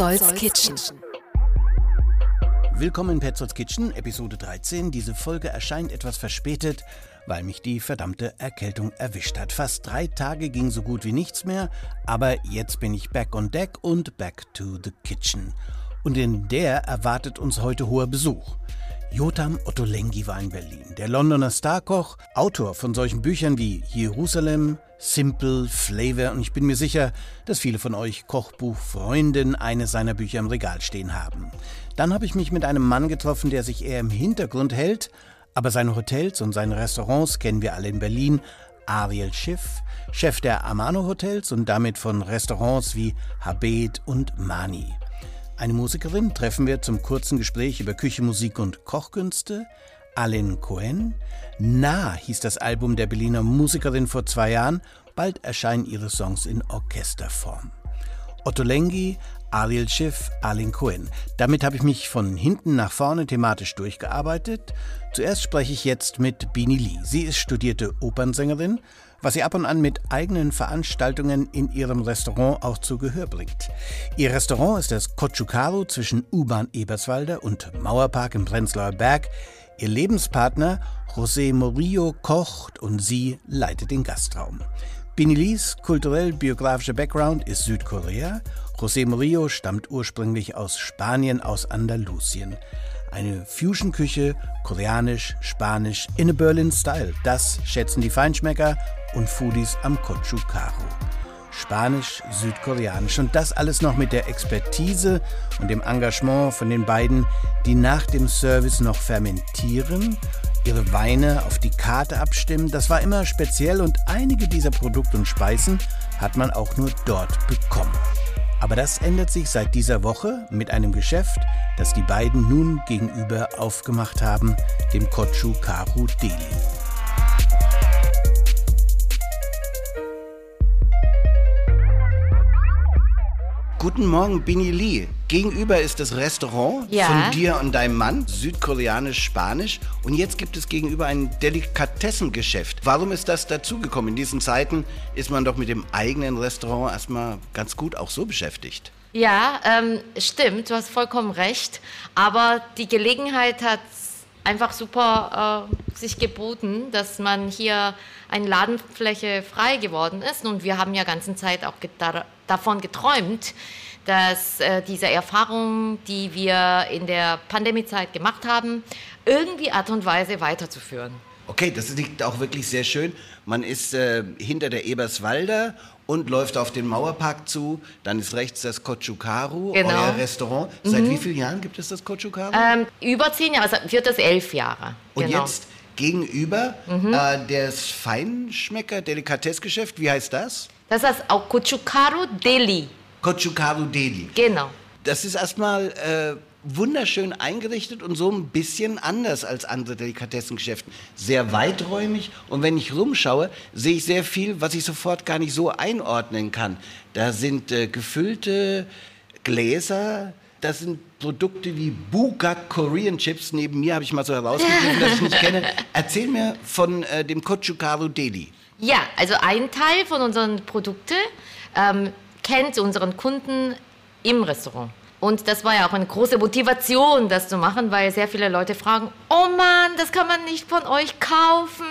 Petzolds Kitchen. Willkommen in Petzolds Kitchen, Episode 13. Diese Folge erscheint etwas verspätet, weil mich die verdammte Erkältung erwischt hat. Fast drei Tage ging so gut wie nichts mehr, aber jetzt bin ich back on deck und back to the kitchen. Und in der erwartet uns heute hoher Besuch. Jotam Ottolenghi war in Berlin. Der Londoner Starkoch, Autor von solchen Büchern wie Jerusalem, Simple, Flavor und ich bin mir sicher, dass viele von euch Kochbuchfreunden eines seiner Bücher im Regal stehen haben. Dann habe ich mich mit einem Mann getroffen, der sich eher im Hintergrund hält, aber seine Hotels und seine Restaurants kennen wir alle in Berlin. Ariel Schiff, Chef der Amano Hotels und damit von Restaurants wie Habet und Mani. Eine Musikerin treffen wir zum kurzen Gespräch über Küche, Musik und Kochkünste. Alin Cohen. Na hieß das Album der Berliner Musikerin vor zwei Jahren. Bald erscheinen ihre Songs in Orchesterform. Otto Lengi, Ariel Schiff, Alin Cohen. Damit habe ich mich von hinten nach vorne thematisch durchgearbeitet. Zuerst spreche ich jetzt mit Bini Lee. Sie ist studierte Opernsängerin, was sie ab und an mit eigenen Veranstaltungen in ihrem Restaurant auch zu Gehör bringt. Ihr Restaurant ist das Kochukaru zwischen U-Bahn Eberswalder und Mauerpark im Prenzlauer Berg. Ihr Lebenspartner José Murillo kocht und sie leitet den Gastraum. Binilis kulturell-biografischer Background ist Südkorea. José Murillo stammt ursprünglich aus Spanien, aus Andalusien. Eine Fusion-Küche, koreanisch, spanisch, in a Berlin Style. Das schätzen die Feinschmecker und Foodies am Kochukaru. Spanisch, Südkoreanisch und das alles noch mit der Expertise und dem Engagement von den beiden, die nach dem Service noch fermentieren, ihre Weine auf die Karte abstimmen. Das war immer speziell und einige dieser Produkte und Speisen hat man auch nur dort bekommen. Aber das ändert sich seit dieser Woche mit einem Geschäft, das die beiden nun gegenüber aufgemacht haben, dem Kochu Karu Deli. Guten Morgen, Bini Lee. Gegenüber ist das Restaurant Ja. von dir und deinem Mann, südkoreanisch-spanisch. Und jetzt gibt es gegenüber ein Delikatessengeschäft. Warum ist das dazugekommen? In diesen Zeiten ist man doch mit dem eigenen Restaurant erstmal ganz gut auch so beschäftigt. Ja, ähm, stimmt, du hast vollkommen recht. Aber die Gelegenheit hat einfach super äh, sich geboten, dass man hier eine Ladenfläche frei geworden ist. Und wir haben ja ganze Zeit auch da davon geträumt, dass äh, diese Erfahrung, die wir in der Pandemiezeit gemacht haben, irgendwie Art und Weise weiterzuführen. Okay, das liegt auch wirklich sehr schön. Man ist äh, hinter der Eberswalder und läuft auf den Mauerpark zu. Dann ist rechts das Kochukaru, Genau. euer Restaurant. Seit wie vielen Jahren gibt es das Kochukaru? Ähm, über zehn Jahre, also wird das elf Jahre. Und genau. jetzt gegenüber äh, das Feinschmecker Delikatessgeschäft, wie heißt das? Das heißt auch Kuchukaru Deli. Kochukaru Deli. Genau. Das ist erstmal äh, wunderschön eingerichtet und so ein bisschen anders als andere Delikatessengeschäfte. Sehr weiträumig und wenn ich rumschaue, sehe ich sehr viel, was ich sofort gar nicht so einordnen kann. Da sind äh, gefüllte Gläser, das sind Produkte wie Bugak Korean Chips. Neben mir habe ich mal so herausgegriffen, dass ich nicht kenne. Erzähl mir von äh, dem Kochukaru Deli. Ja, also ein Teil von unseren Produkten ähm, kennt unseren Kunden im Restaurant. Und das war ja auch eine große Motivation, das zu machen, weil sehr viele Leute fragen, oh Mann, das kann man nicht von euch kaufen.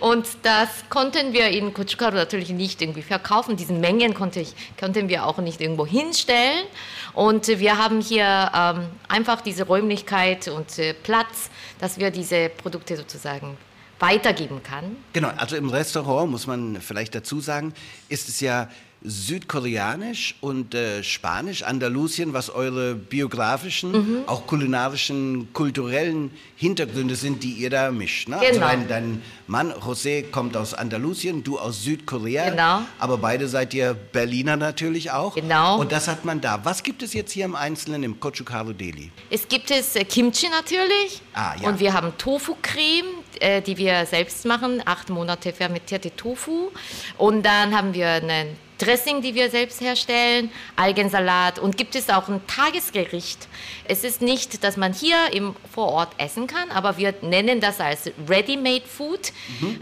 Und das konnten wir in Kutschkaru natürlich nicht irgendwie verkaufen. Diese Mengen konnte ich, konnten wir auch nicht irgendwo hinstellen. Und wir haben hier ähm, einfach diese Räumlichkeit und äh, Platz, dass wir diese Produkte sozusagen weitergeben kann. Genau, also im Restaurant muss man vielleicht dazu sagen, ist es ja südkoreanisch und äh, spanisch, Andalusien, was eure biografischen, Mhm. auch kulinarischen, kulturellen Hintergründe sind, die ihr da mischt. Ne? Also Genau. dein, dein Mann José kommt aus Andalusien, du aus Südkorea, Genau. aber beide seid ihr Berliner natürlich auch. Genau. Und das hat man da. Was gibt es jetzt hier im Einzelnen im Kochukaru Deli? Es gibt es äh, Kimchi natürlich. Ah, ja. Und wir haben Tofu-Creme, äh, die wir selbst machen, acht Monate fermentierte Tofu. Und dann haben wir einen Dressing, die wir selbst herstellen, Algensalat und gibt es auch ein Tagesgericht. Es ist nicht, dass man hier im, vor Ort essen kann, aber wir nennen das als Ready-Made Food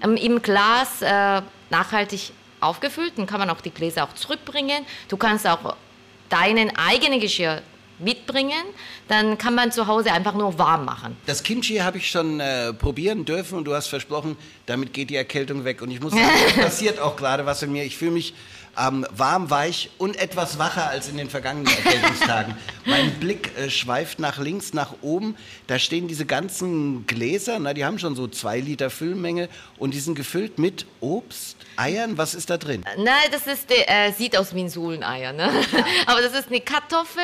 ähm, im Glas äh, nachhaltig aufgefüllt. Dann kann man auch die Gläser auch zurückbringen. Du kannst auch deinen eigenen Geschirr mitbringen, dann kann man zu Hause einfach nur warm machen. Das Kimchi habe ich schon äh, probieren dürfen und du hast versprochen, damit geht die Erkältung weg. Und ich muss sagen, es passiert auch gerade was in mir. Ich fühle mich ähm, warm, weich und etwas wacher als in den vergangenen Erkältungstagen. mein Blick äh, schweift nach links, nach oben. Da stehen diese ganzen Gläser, na, die haben schon so zwei Liter Füllmenge und die sind gefüllt mit Obst, Eiern. Was ist da drin? Nein, das ist, äh, sieht aus wie ein Suleneier, ne? aber das ist eine Kartoffel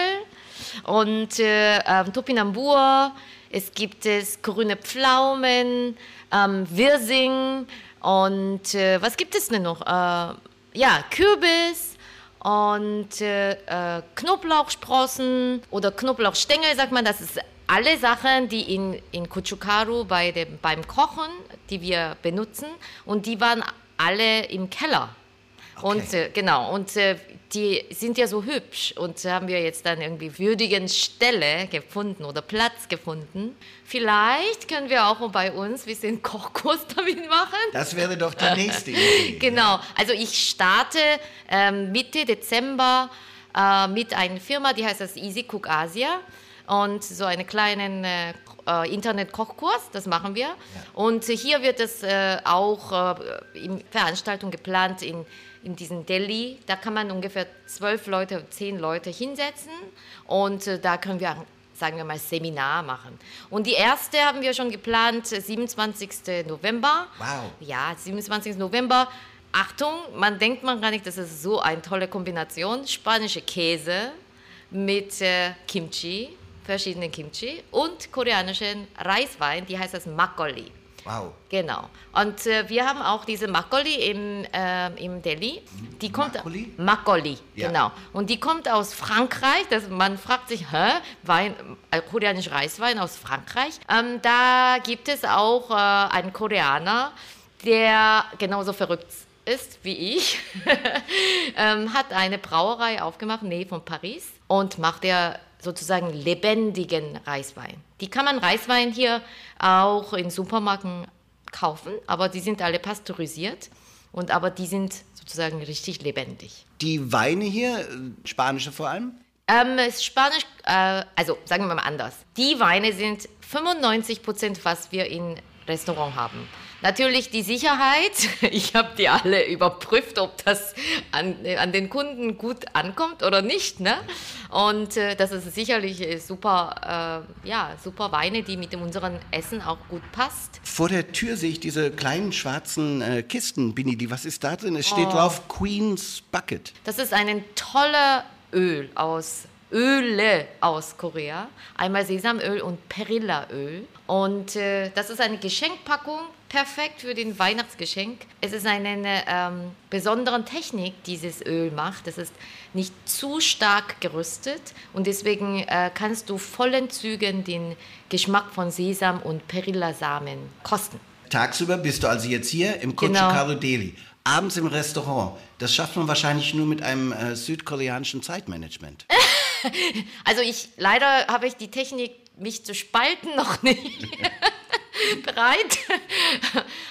und äh, ähm, Topinambur. Es gibt es grüne Pflaumen, ähm, Wirsing und äh, was gibt es denn noch? Äh, ja, Kürbis und äh, äh, Knoblauchsprossen oder Knoblauchstängel, sagt man. Das ist alle Sachen, die in, in Kuchukaru bei dem, beim Kochen, die wir benutzen. Und die waren alle im Keller. Okay. Und äh, genau, und äh, die sind ja so hübsch und haben wir jetzt dann irgendwie würdigen Stelle gefunden oder Platz gefunden. Vielleicht können wir auch bei uns ein bisschen Kochkurs damit machen. Das wäre doch die nächste Idee. genau, also ich starte ähm, Mitte Dezember äh, mit einer Firma, die heißt das Easy Cook Asia und so einen kleinen äh, äh, Internet-Kochkurs, das machen wir. Ja. Und hier wird es äh, auch äh, in Veranstaltung geplant in in diesem Delhi. Da kann man ungefähr zwölf Leute, zehn Leute hinsetzen und äh, da können wir, sagen wir mal, Seminar machen. Und die erste haben wir schon geplant, 27. November. Wow. Ja, 27. November. Achtung, man denkt man gar nicht, das ist so eine tolle Kombination. Spanische Käse mit äh, Kimchi, verschiedenen Kimchi und koreanischen Reiswein, die heißt das Makgeolli. Wow. Genau. Und äh, wir haben auch diese Makgeolli im, äh, im Delhi. Die kommt Makgeolli? Makgeolli, ja. genau. Und die kommt aus Frankreich. Das, man fragt sich, hä, Wein, äh, koreanisch Reiswein aus Frankreich. Ähm, da gibt es auch äh, einen Koreaner, der genauso verrückt ist wie ich, ähm, hat eine Brauerei aufgemacht, nee, von Paris und macht er sozusagen lebendigen Reiswein. Die kann man Reiswein hier auch in Supermärkten kaufen, aber die sind alle pasteurisiert und aber die sind sozusagen richtig lebendig. Die Weine hier, spanische vor allem? Ähm, Spanisch, äh, also sagen wir mal anders. Die Weine sind 95 Prozent, was wir im Restaurant haben. Natürlich die Sicherheit. Ich habe die alle überprüft, ob das an, an den Kunden gut ankommt oder nicht. Ne? Und äh, das ist sicherlich äh, super, äh, ja, super Weine, die mit unserem Essen auch gut passt. Vor der Tür sehe ich diese kleinen schwarzen äh, Kisten, Binidi. Was ist da drin? Es steht oh. drauf Queen's Bucket. Das ist ein toller Öl aus Öle aus Korea. Einmal Sesamöl und Perillaöl. Und äh, das ist eine Geschenkpackung, perfekt für den Weihnachtsgeschenk. Es ist eine ähm, besondere Technik, dieses Öl macht. Es ist nicht zu stark gerüstet und deswegen äh, kannst du vollen Zügen den Geschmack von Sesam und Perillasamen kosten. Tagsüber bist du also jetzt hier im Kochikaro genau. Delhi abends im Restaurant. Das schafft man wahrscheinlich nur mit einem äh, südkoreanischen Zeitmanagement. also ich leider habe ich die Technik, mich zu spalten, noch nicht bereit.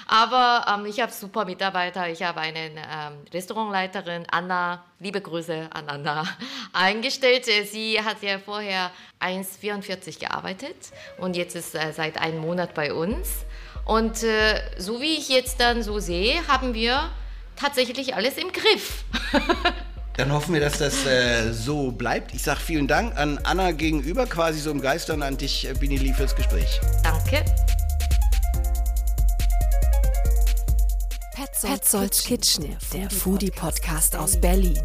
Aber ähm, ich habe super Mitarbeiter. Ich habe eine ähm, Restaurantleiterin, Anna, liebe Grüße an Anna, eingestellt. Sie hat ja vorher 1,44 gearbeitet und jetzt ist äh, seit einem Monat bei uns. Und äh, so wie ich jetzt dann so sehe, haben wir tatsächlich alles im Griff. Dann hoffen wir, dass das äh, so bleibt. Ich sage vielen Dank an Anna gegenüber, quasi so im Geiste, und an dich, äh, Binili, fürs Gespräch. Danke. Petzolds Kitchen, der Foodie-Podcast aus Berlin.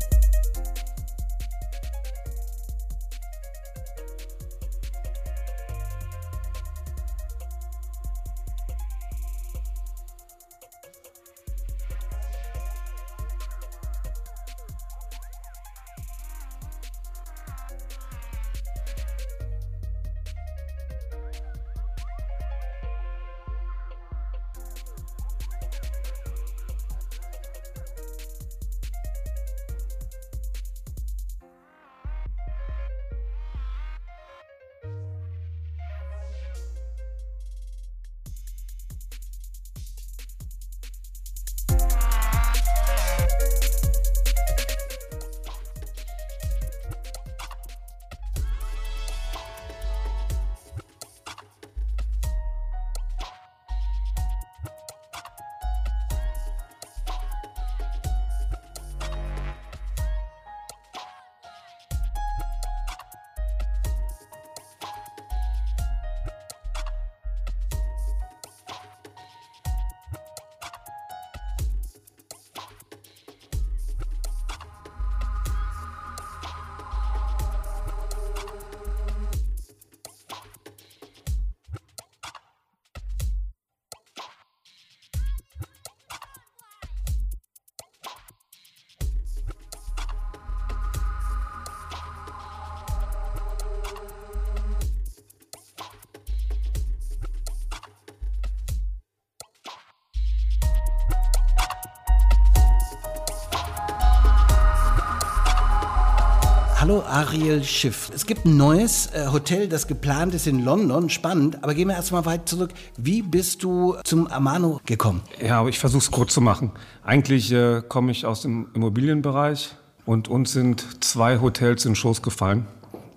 Hallo Ariel Schiff. Es gibt ein neues äh, Hotel, das geplant ist in London. Spannend. Aber gehen wir erstmal weit zurück. Wie bist du zum Amano gekommen? Ja, aber ich versuche es kurz zu machen. Eigentlich äh, komme ich aus dem Immobilienbereich und uns sind zwei Hotels in Schoß gefallen.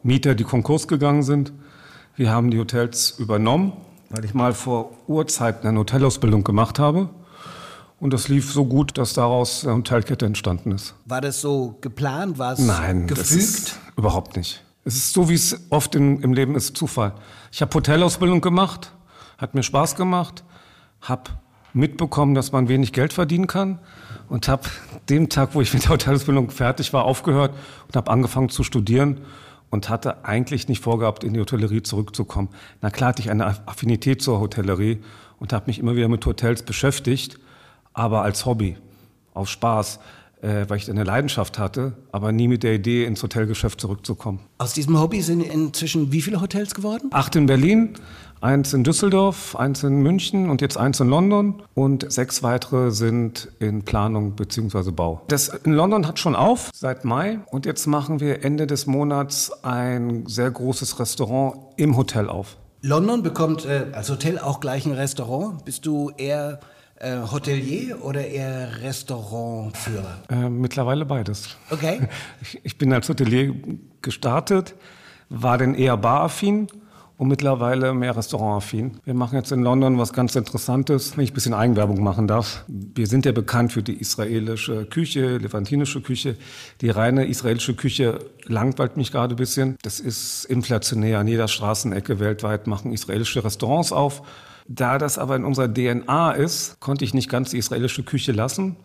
Mieter, die Konkurs gegangen sind. Wir haben die Hotels übernommen, weil ich mal vor Urzeiten eine Hotelausbildung gemacht habe. Und das lief so gut, dass daraus eine Hotelkette entstanden ist. War das so geplant? War es Nein, das gefügt? ist überhaupt nicht. Es ist so, wie es oft in, im Leben ist, Zufall. Ich habe Hotelausbildung gemacht, hat mir Spaß gemacht, habe mitbekommen, dass man wenig Geld verdienen kann und habe dem Tag, wo ich mit der Hotelausbildung fertig war, aufgehört und habe angefangen zu studieren und hatte eigentlich nicht vorgehabt, in die Hotellerie zurückzukommen. Na klar hatte ich eine Affinität zur Hotellerie und habe mich immer wieder mit Hotels beschäftigt, aber als Hobby, aus Spaß, äh, weil ich eine Leidenschaft hatte, aber nie mit der Idee, ins Hotelgeschäft zurückzukommen. Aus diesem Hobby sind inzwischen wie viele Hotels geworden? Acht in Berlin, eins in Düsseldorf, eins in München und jetzt eins in London und sechs weitere sind in Planung bzw. Bau. Das in London hat schon auf seit Mai und jetzt machen wir Ende des Monats ein sehr großes Restaurant im Hotel auf. London bekommt äh, als Hotel auch gleich ein Restaurant. Bist du eher äh, Hotelier oder eher Restaurantführer? Äh, mittlerweile beides. Okay. Ich, ich bin als Hotelier gestartet, war dann eher baraffin und mittlerweile mehr restaurantaffin. Wir machen jetzt in London was ganz Interessantes, wenn ich ein bisschen Eigenwerbung machen darf. Wir sind ja bekannt für die israelische Küche, levantinische Küche. Die reine israelische Küche langweilt mich gerade ein bisschen. Das ist inflationär. An jeder Straßenecke weltweit machen israelische Restaurants auf. Da das aber in unserer DNA ist, konnte ich nicht ganz die israelische Küche lassen,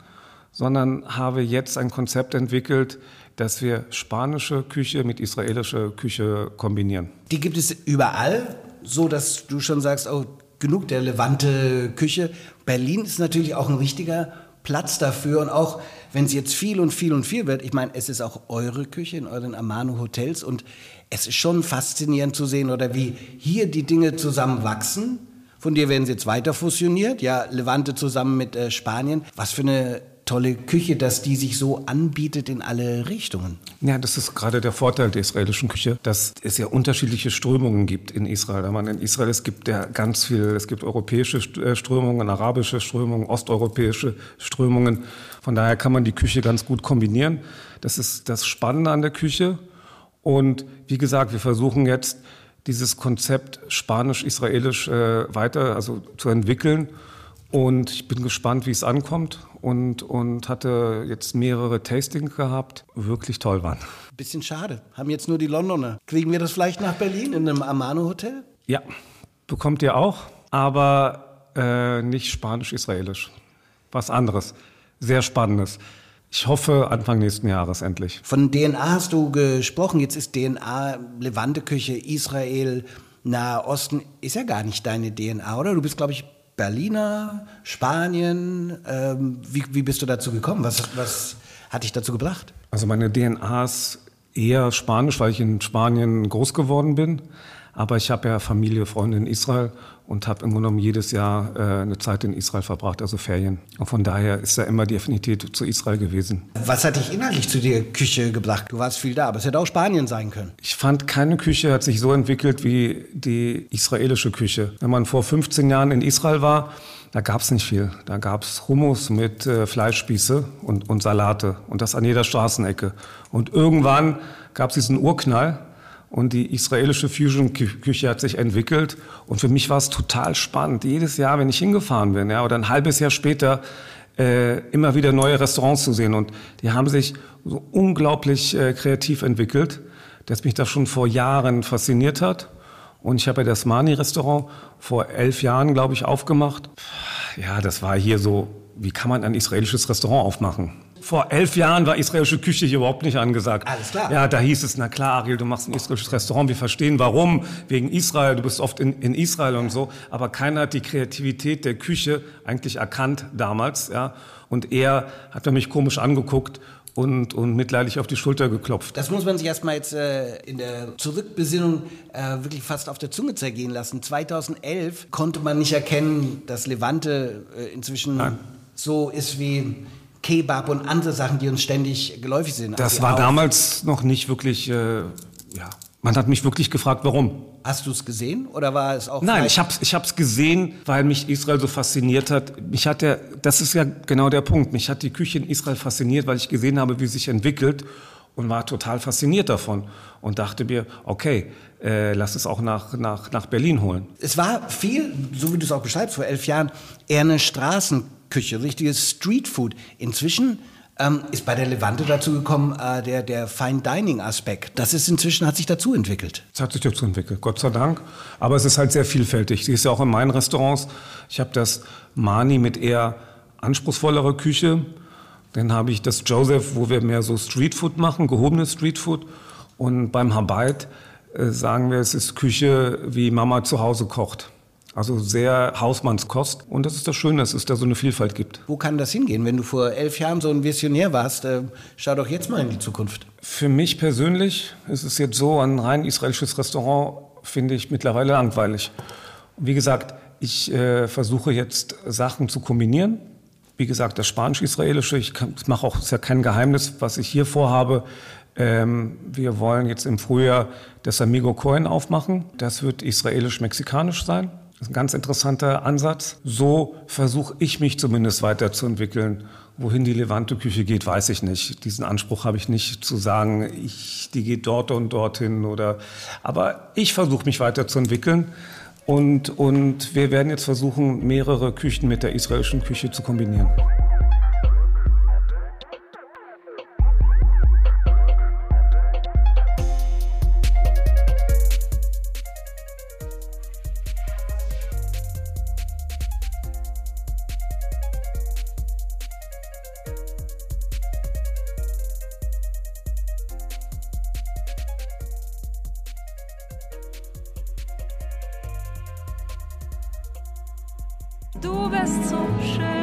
sondern habe jetzt ein Konzept entwickelt, dass wir spanische Küche mit israelischer Küche kombinieren. Die gibt es überall, so dass du schon sagst, oh, genug der Levante Küche. Berlin ist natürlich auch ein wichtiger Platz dafür und auch wenn es jetzt viel und viel und viel wird, ich meine, es ist auch eure Küche in euren Amano Hotels und es ist schon faszinierend zu sehen oder wie hier die Dinge zusammenwachsen. Von dir werden sie jetzt weiter fusioniert, ja, Levante zusammen mit äh, Spanien. Was für eine tolle Küche, dass die sich so anbietet in alle Richtungen. Ja, das ist gerade der Vorteil der israelischen Küche, dass es ja unterschiedliche Strömungen gibt in Israel. Ich meine, in Israel es gibt ja ganz viel, es gibt europäische äh, Strömungen, arabische Strömungen, osteuropäische Strömungen. Von daher kann man die Küche ganz gut kombinieren. Das ist das Spannende an der Küche. Und wie gesagt, wir versuchen jetzt dieses Konzept spanisch-israelisch äh, weiter also zu entwickeln. Und ich bin gespannt, wie es ankommt und, und hatte jetzt mehrere Tastings gehabt, wirklich toll waren. Bisschen schade. Haben jetzt nur die Londoner. Kriegen wir das vielleicht nach Berlin in einem Amano-Hotel? Ja, bekommt ihr auch, aber äh, nicht spanisch-israelisch. Was anderes. Sehr spannendes. Ich hoffe Anfang nächsten Jahres endlich. Von DNA hast du gesprochen. Jetzt ist DNA Levante Küche, Israel, Nahe Osten. Ist ja gar nicht deine DNA, oder? Du bist, glaube ich, Berliner, Spanien. Ähm, wie, wie bist du dazu gekommen? Was, was hat dich dazu gebracht? Also meine DNA ist eher spanisch, weil ich in Spanien groß geworden bin. Aber ich habe ja Familie, Freunde in Israel und habe im Grunde genommen jedes Jahr äh, eine Zeit in Israel verbracht, also Ferien. Und von daher ist da immer die Affinität zu Israel gewesen. Was hat dich inhaltlich zu der Küche gebracht? Du warst viel da, aber es hätte auch Spanien sein können. Ich fand, keine Küche hat sich so entwickelt wie die israelische Küche. Wenn man vor 15 Jahren in Israel war, da gab es nicht viel. Da gab es Hummus mit äh, Fleischspieße und, und Salate und das an jeder Straßenecke. Und irgendwann gab es diesen Urknall und die israelische Fusion-Küche hat sich entwickelt. Und für mich war es total spannend. Jedes Jahr, wenn ich hingefahren bin, ja, oder ein halbes Jahr später, äh, immer wieder neue Restaurants zu sehen. Und die haben sich so unglaublich äh, kreativ entwickelt, dass mich das schon vor Jahren fasziniert hat. Und ich habe ja das Mani-Restaurant vor elf Jahren, glaube ich, aufgemacht. Ja, das war hier so, wie kann man ein israelisches Restaurant aufmachen? Vor elf Jahren war israelische Küche hier überhaupt nicht angesagt. Alles klar. Ja, da hieß es, na klar, Ariel, du machst ein israelisches Restaurant, wir verstehen warum, wegen Israel, du bist oft in, in Israel und so. Aber keiner hat die Kreativität der Küche eigentlich erkannt damals. Ja. Und er hat mich komisch angeguckt und, und mitleidig auf die Schulter geklopft. Das muss man sich erstmal jetzt äh, in der Zurückbesinnung äh, wirklich fast auf der Zunge zergehen lassen. 2011 konnte man nicht erkennen, dass Levante äh, inzwischen Nein. so ist wie Kebab und andere Sachen, die uns ständig geläufig sind. Das Also war auch- damals noch nicht wirklich, äh, ja, man hat mich wirklich gefragt, warum. Hast du es gesehen oder war es auch? Nein, ich habe ich hab's gesehen, weil mich Israel so fasziniert hat. Mich hat der, das ist ja genau der Punkt. Mich hat die Küche in Israel fasziniert, weil ich gesehen habe, wie sie sich entwickelt und war total fasziniert davon und dachte mir, okay, äh, lass es auch nach, nach, nach Berlin holen. Es war viel, so wie du es auch beschreibst, vor elf Jahren eher eine Straßenküche, richtiges Streetfood. Inzwischen ähm, ist bei der Levante dazu gekommen, äh, der, der Fine Dining Aspekt. Das ist inzwischen, hat sich dazu entwickelt. Es hat sich dazu entwickelt, Gott sei Dank. Aber es ist halt sehr vielfältig. Sie ist ja auch in meinen Restaurants. Ich habe das Mani mit eher anspruchsvollerer Küche. Dann habe ich das Joseph, wo wir mehr so Streetfood machen, gehobenes Streetfood. Und beim Habait äh, sagen wir, es ist Küche, wie Mama zu Hause kocht. Also sehr Hausmannskost. Und das ist das Schöne, dass es da so eine Vielfalt gibt. Wo kann das hingehen? Wenn du vor elf Jahren so ein Visionär warst, äh, schau doch jetzt mal in die Zukunft. Für mich persönlich ist es jetzt so, ein rein israelisches Restaurant finde ich mittlerweile langweilig. Wie gesagt, ich äh, versuche jetzt Sachen zu kombinieren. Wie gesagt, das Spanisch-Israelische, ich kann- ich mache auch, ist ja kein Geheimnis, was ich hier vorhabe. Ähm, wir wollen jetzt im Frühjahr das Amigo Coin aufmachen. Das wird israelisch-mexikanisch sein. Das ist ein ganz interessanter Ansatz. So versuche ich mich zumindest weiterzuentwickeln. Wohin die Levante-Küche geht, weiß ich nicht. Diesen Anspruch habe ich nicht zu sagen, ich, die geht dort und dorthin oder. Aber ich versuche mich weiterzuentwickeln. Und, und wir werden jetzt versuchen, mehrere Küchen mit der israelischen Küche zu kombinieren. Du bist so schön.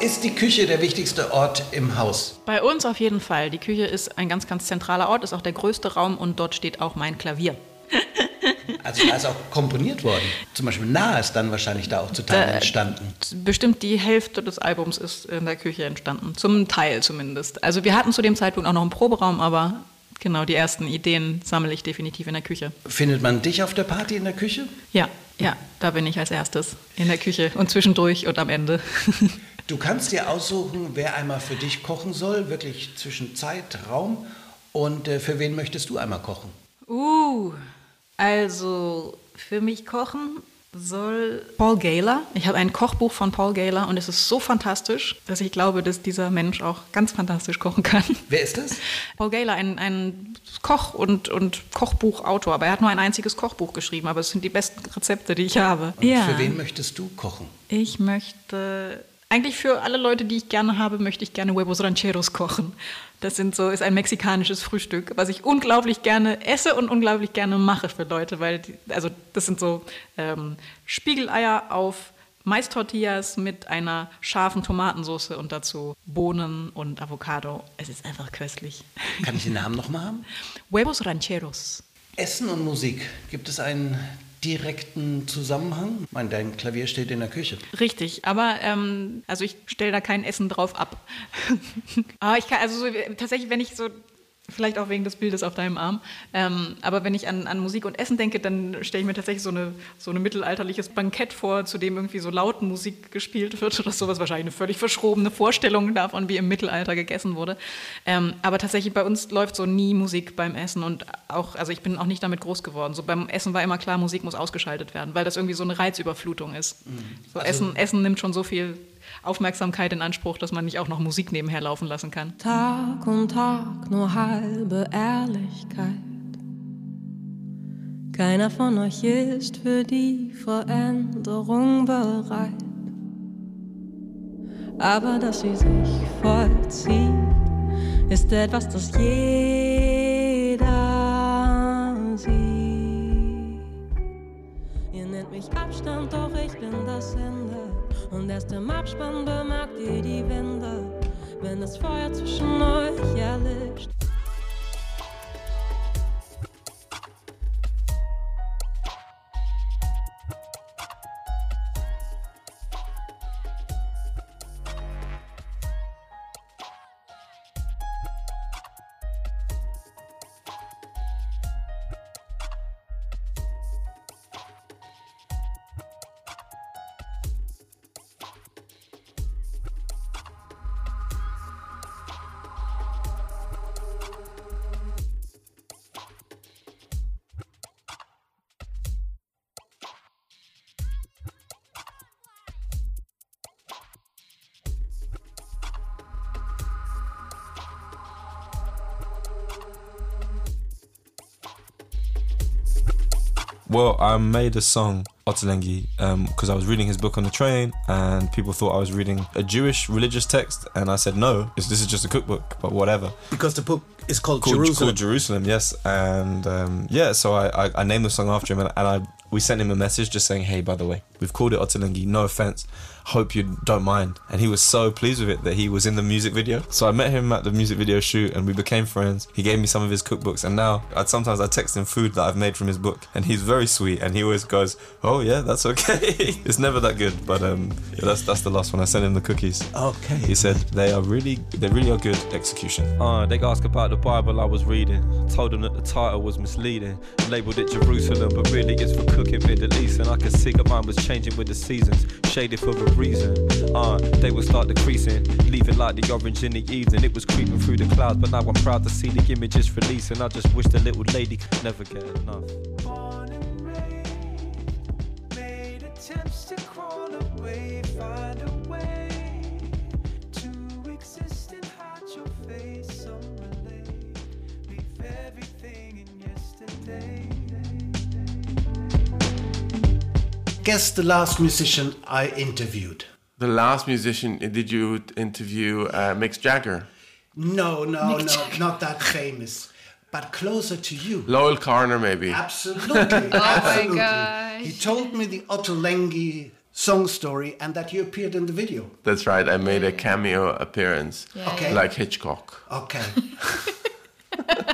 Ist die Küche der wichtigste Ort im Haus? Bei uns auf jeden Fall. Die Küche ist ein ganz, ganz zentraler Ort, ist auch der größte Raum und dort steht auch mein Klavier. Also da ist auch komponiert worden. Zum Beispiel Nah ist dann wahrscheinlich da auch zu Teilen Da- entstanden. Bestimmt die Hälfte des Albums ist in der Küche entstanden. Zum Teil zumindest. Also wir hatten zu dem Zeitpunkt auch noch einen Proberaum, aber genau die ersten Ideen sammle ich definitiv in der Küche. Findet man dich auf der Party in der Küche? Ja, ja, da bin ich als erstes in der Küche und zwischendurch und am Ende. Du kannst dir aussuchen, wer einmal für dich kochen soll, wirklich zwischen Zeit, Raum und äh, für wen möchtest du einmal kochen? Uh, also für mich kochen soll Paul Gaylor. Ich habe ein Kochbuch von Paul Gaylor und es ist so fantastisch, dass ich glaube, dass dieser Mensch auch ganz fantastisch kochen kann. Wer ist das? Paul Gaylor, ein, ein Koch und, und Kochbuchautor, aber er hat nur ein einziges Kochbuch geschrieben, aber es sind die besten Rezepte, die ich habe. Und Für wen möchtest du kochen? Ich möchte, eigentlich für alle Leute, die ich gerne habe, möchte ich gerne Huevos Rancheros kochen. Das sind so, ist ein mexikanisches Frühstück, was ich unglaublich gerne esse und unglaublich gerne mache für Leute, weil, die, also das sind so ähm, Spiegeleier auf Mais-Tortillas mit einer scharfen Tomatensauce und dazu Bohnen und Avocado. Es ist einfach köstlich. Kann ich den Namen nochmal haben? Huevos Rancheros. Essen und Musik. Gibt es einen direkten Zusammenhang? Ich meine, dein Klavier steht in der Küche. Richtig, aber ähm, also ich stelle da kein Essen drauf ab. aber ich kann, also so, tatsächlich, wenn ich so Vielleicht auch wegen des Bildes auf deinem Arm. Ähm, aber wenn ich an, an Musik und Essen denke, dann stelle ich mir tatsächlich so, eine, so ein mittelalterliches Bankett vor, zu dem irgendwie so laut Musik gespielt wird oder sowas. Wahrscheinlich eine völlig verschrobene Vorstellung davon, wie im Mittelalter gegessen wurde. Ähm, aber tatsächlich bei uns läuft so nie Musik beim Essen und auch, also ich bin auch nicht damit groß geworden. So beim Essen war immer klar, Musik muss ausgeschaltet werden, weil das irgendwie so eine Reizüberflutung ist. So Essen, Essen nimmt schon so viel Aufmerksamkeit in Anspruch, dass man nicht auch noch Musik nebenher laufen lassen kann. Tag um Tag nur halbe Ehrlichkeit. Keiner von euch ist für die Veränderung bereit. Aber dass sie sich vollzieht, ist etwas, das jeder sieht. Ihr nennt mich Abstand, doch ich bin das Ende. Und erst im Abspann bemerkt ihr die Wände, wenn das Feuer zwischen euch erlischt. Well, I made a song, Ottolenghi, because I was reading his book on the train and people thought I was reading a Jewish religious text. And I said, no, this this is just a cookbook, but whatever. Because the book is called, Called Jerusalem. called Jerusalem, yes. And um, yeah, so I, I, I named the song after him and, and I we sent him a message just saying, hey, by the way, we've called it Ottolenghi, no offense. Hope you don't mind. And he was so pleased with it that he was in the music video. So I met him at the music video shoot and we became friends. He gave me some of his cookbooks and now I sometimes I text him food that I've made from his book and he's very sweet and he always goes, "Oh yeah, that's okay." it's never that good, but um, yeah, that's that's the last one. I sent him the cookies. Okay. He said they are really they really are good execution. Uh, they asked about the Bible I was reading. Told them that the title was misleading. Labeled it Jerusalem, but really it's for cooking Middle East. And I could see that mine was changing with the seasons, shaded for a reason. Uh, they would start decreasing, leaving like the orange in the evening. It was creeping through the clouds, but now I'm proud to see the images releasing. I just wish the little lady could never get enough. Guess the last musician I interviewed. The last musician, did you interview uh, Mick Jagger? No, no, no, not that famous, but closer to you. Lowell Carner, maybe. Absolutely, absolutely. He told me the Ottolenghi song story and that you appeared in the video. That's right. I made a cameo appearance, Okay. like Hitchcock. Okay.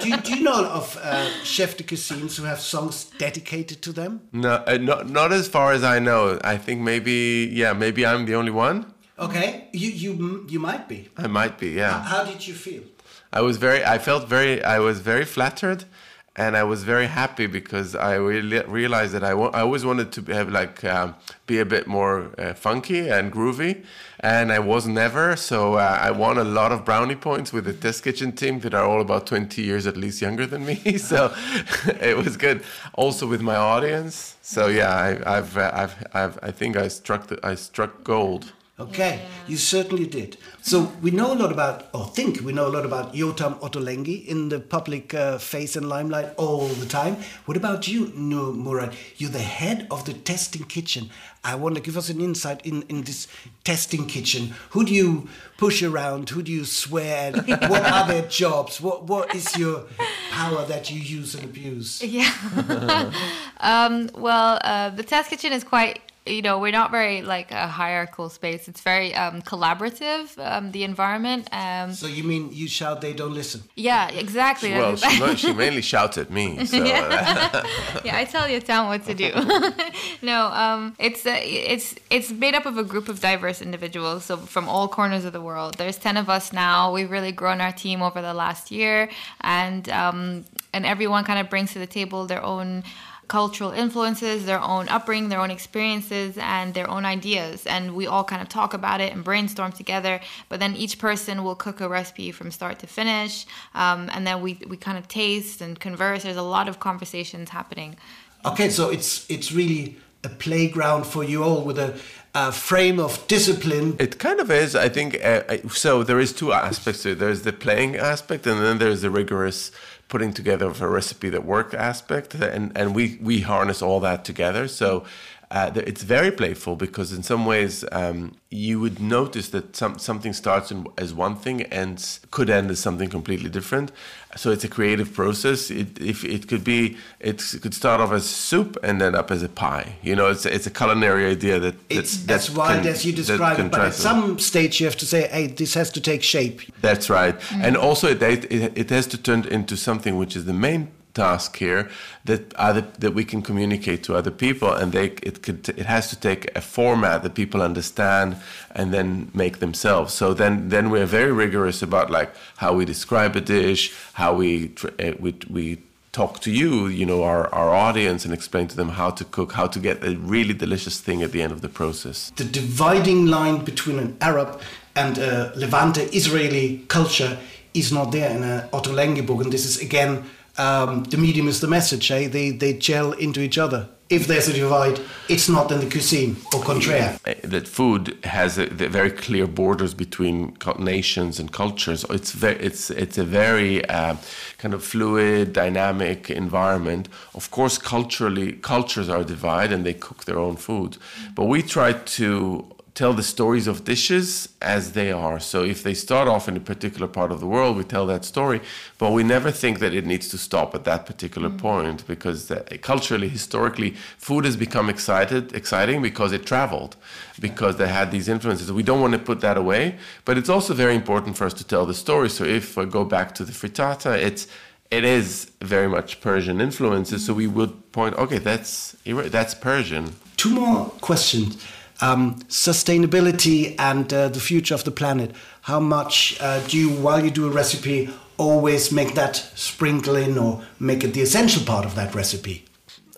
do, you, do you know of uh, chef de cuisines who have songs dedicated to them? No, uh, not not as far as I know. I think maybe, yeah, maybe I'm the only one. Okay, you you you might be. I might be, yeah. How did you feel? I was very, I felt very, I was very flattered, and I was very happy because I really realized that I, I always wanted to have like um, be a bit more uh, funky and groovy, and I was never. So uh, I won a lot of brownie points with the test kitchen team that are all about 20 years at least younger than me. so it was good. Also with my audience. So yeah, I, I've, uh, I've, I've, I think I struck, the, I struck gold. Okay, you certainly did. So we know a lot about, or think we know a lot about Yotam Ottolenghi in the public uh, face and limelight all the time. What about you, Nur Murad? You're the head of the testing kitchen. I want to give us an insight in, in this testing kitchen. Who do you push around? Who do you swear at? what are their jobs? What What is your power that you use and abuse? Yeah. um, well, uh, the test kitchen is quite you know, we're not very like a hierarchical space. It's very um, collaborative, um, the environment. Um, So you mean you shout, they don't listen? yeah, exactly. Well, she, she mainly shouts at me. So yeah, I tell your town what to do. no, um, it's uh, it's it's made up of a group of diverse individuals, so from all corners of the world. There's ten of us now. We've really grown our team over the last year, and um, and everyone kind of brings to the table their own cultural influences, their own upbringing, their own experiences, and their own ideas. And we all kind of talk about it and brainstorm together. But then each person will cook a recipe from start to finish, um, and then we we kind of taste and converse. There's a lot of conversations happening. Okay, so it's it's really a playground for you all with a, a frame of discipline. It kind of is. I think uh, I- so. There is two aspects to it. There's the playing aspect, and then there's the rigorous putting together of a recipe that work aspect, and and we we harness all that together. So. Uh, it's very playful because in some ways um, you would notice that some, something starts in, as one thing and could end as something completely different. So it's a creative process. It, if it could be, it could start off as soup and end up as a pie. You know, it's it's a culinary idea that It's that, as that wild can- as you describe it, but at some stage you have to say, hey, this has to take shape. That's right. And also it, it it has to turn into something which is the main task here that other that we can communicate to other people and they it could it has to take a format that people understand and then make themselves. So then then we're very rigorous about like how we describe a dish how we uh, we, we talk to you you know our, our audience and explain to them how to cook how to get a really delicious thing at the end of the process. The dividing line between an Arab and a Levante Israeli culture is not there in a Otto book, and this is again um, the medium is the message. Eh? They they gel into each other. If there's a divide, it's not in the cuisine or contraire. uh, that food has a, very clear borders between nations and cultures. It's very, it's it's a very uh, kind of fluid, dynamic environment. Of course, culturally, cultures are divided and they cook their own food, but we try to tell the stories of dishes as they are. So if they start off in a particular part of the world, we tell that story, but we never think that it needs to stop at that particular mm. point because culturally, historically, food has become excited, exciting because it traveled, because they had these influences. We don't want to put that away, but it's also very important for us to tell the story. So if I go back to the frittata, it's it is very much Persian influences. So we would point, okay, that's that's Persian. Two more questions. Um, sustainability and uh, the future of the planet. How much uh, do you, while you do a recipe, always make that sprinkle in or make it the essential part of that recipe?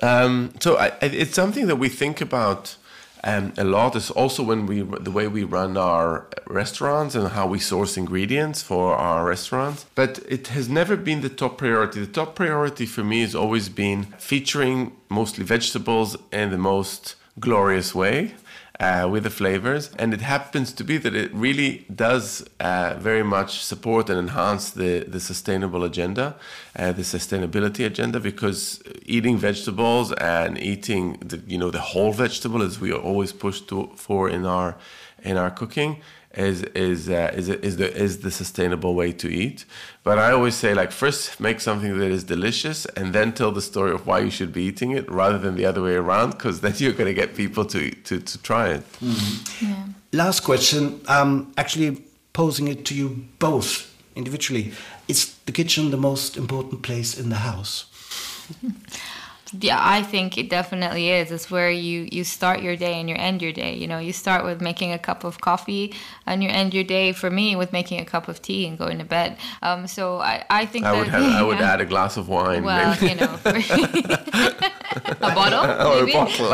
Um, so I, it's something that we think about um, a lot. Is also when we the way we run our restaurants and how we source ingredients for our restaurants. But it has never been the top priority. The top priority for me has always been featuring mostly vegetables in the most glorious way uh, with the flavors. And it happens to be that it really does uh, very much support and enhance the, the sustainable agenda, uh, the sustainability agenda, because eating vegetables and eating the, you know the whole vegetable, as we are always pushed to, for in our in our cooking, is is uh, is is the is the sustainable way to eat. But I always say like first make something that is delicious and then tell the story of why you should be eating it rather than the other way around because then you're going to get people to to to try it. Last question, um, actually posing it to you both individually. Is the kitchen the most important place in the house? Yeah, I think it definitely is. It's where you you start your day and you end your day. You know, you start with making a cup of coffee and you end your day. For me, with making a cup of tea and going to bed. Um, so I, I think I that, would have, I would add a glass of wine. Well, maybe. you know, a bottle, or a bottle.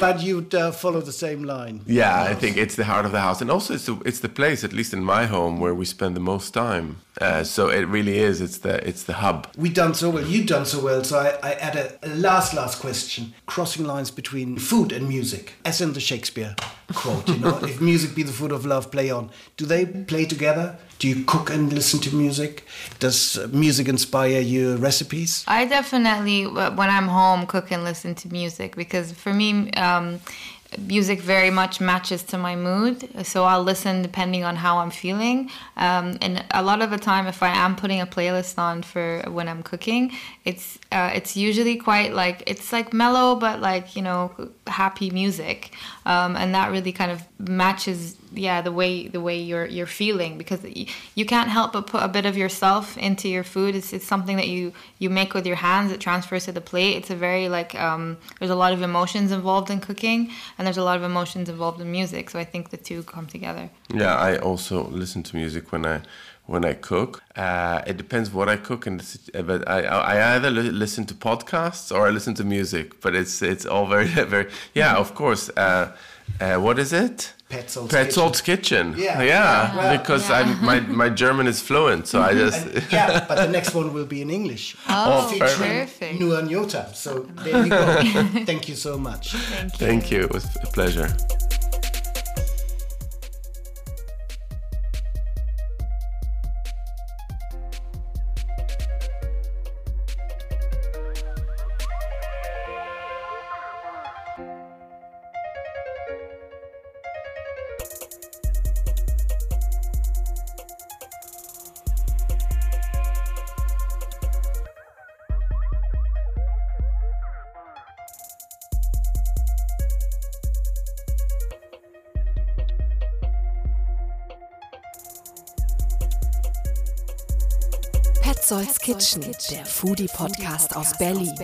but you'd uh, follow the same line. Yeah, I think it's the heart of the house, and also it's the, it's the place, at least in my home, where we spend the most time. Uh, so it really is. It's the it's the hub. we've done so well. you've done so well. So I, I add a, a last last question: crossing lines between food and music, as in the Shakespeare quote. You know, if music be the food of love, play on. Do they play together? Do you cook and listen to music? Does uh, music inspire your recipes? I definitely, when I'm home, cook and listen to music because for me, um, music very much matches to my mood. So I'll listen depending on how I'm feeling. Um, and a lot of the time, if I am putting a playlist on for when I'm cooking, it's uh, it's usually quite like it's like mellow, but like you know happy music, um, and that really kind of matches yeah the way the way you're you're feeling because you can't help but put a bit of yourself into your food. It's, it's something that you you make with your hands. It transfers to the plate. It's a very like um, there's a lot of emotions involved in cooking, and there's a lot of emotions involved in music. So I think the two come together. Yeah, I also listen to music when I when I cook. Uh, it depends what I cook, and uh, but I I either li- listen to podcasts or I listen to music. But it's it's all very very yeah. Of course. Uh, uh, what is it? Petzold's Petzold's Kitchen. Yeah. yeah, Well, because I'm my my German is fluent, so I just And, yeah, but the next one will be in English. Oh, oh featuring perfect. Nuan Yota. So there you go. Thank you so much. Thank you. thank you. It was a pleasure. Kitchen, der Foodie-Podcast aus Berlin.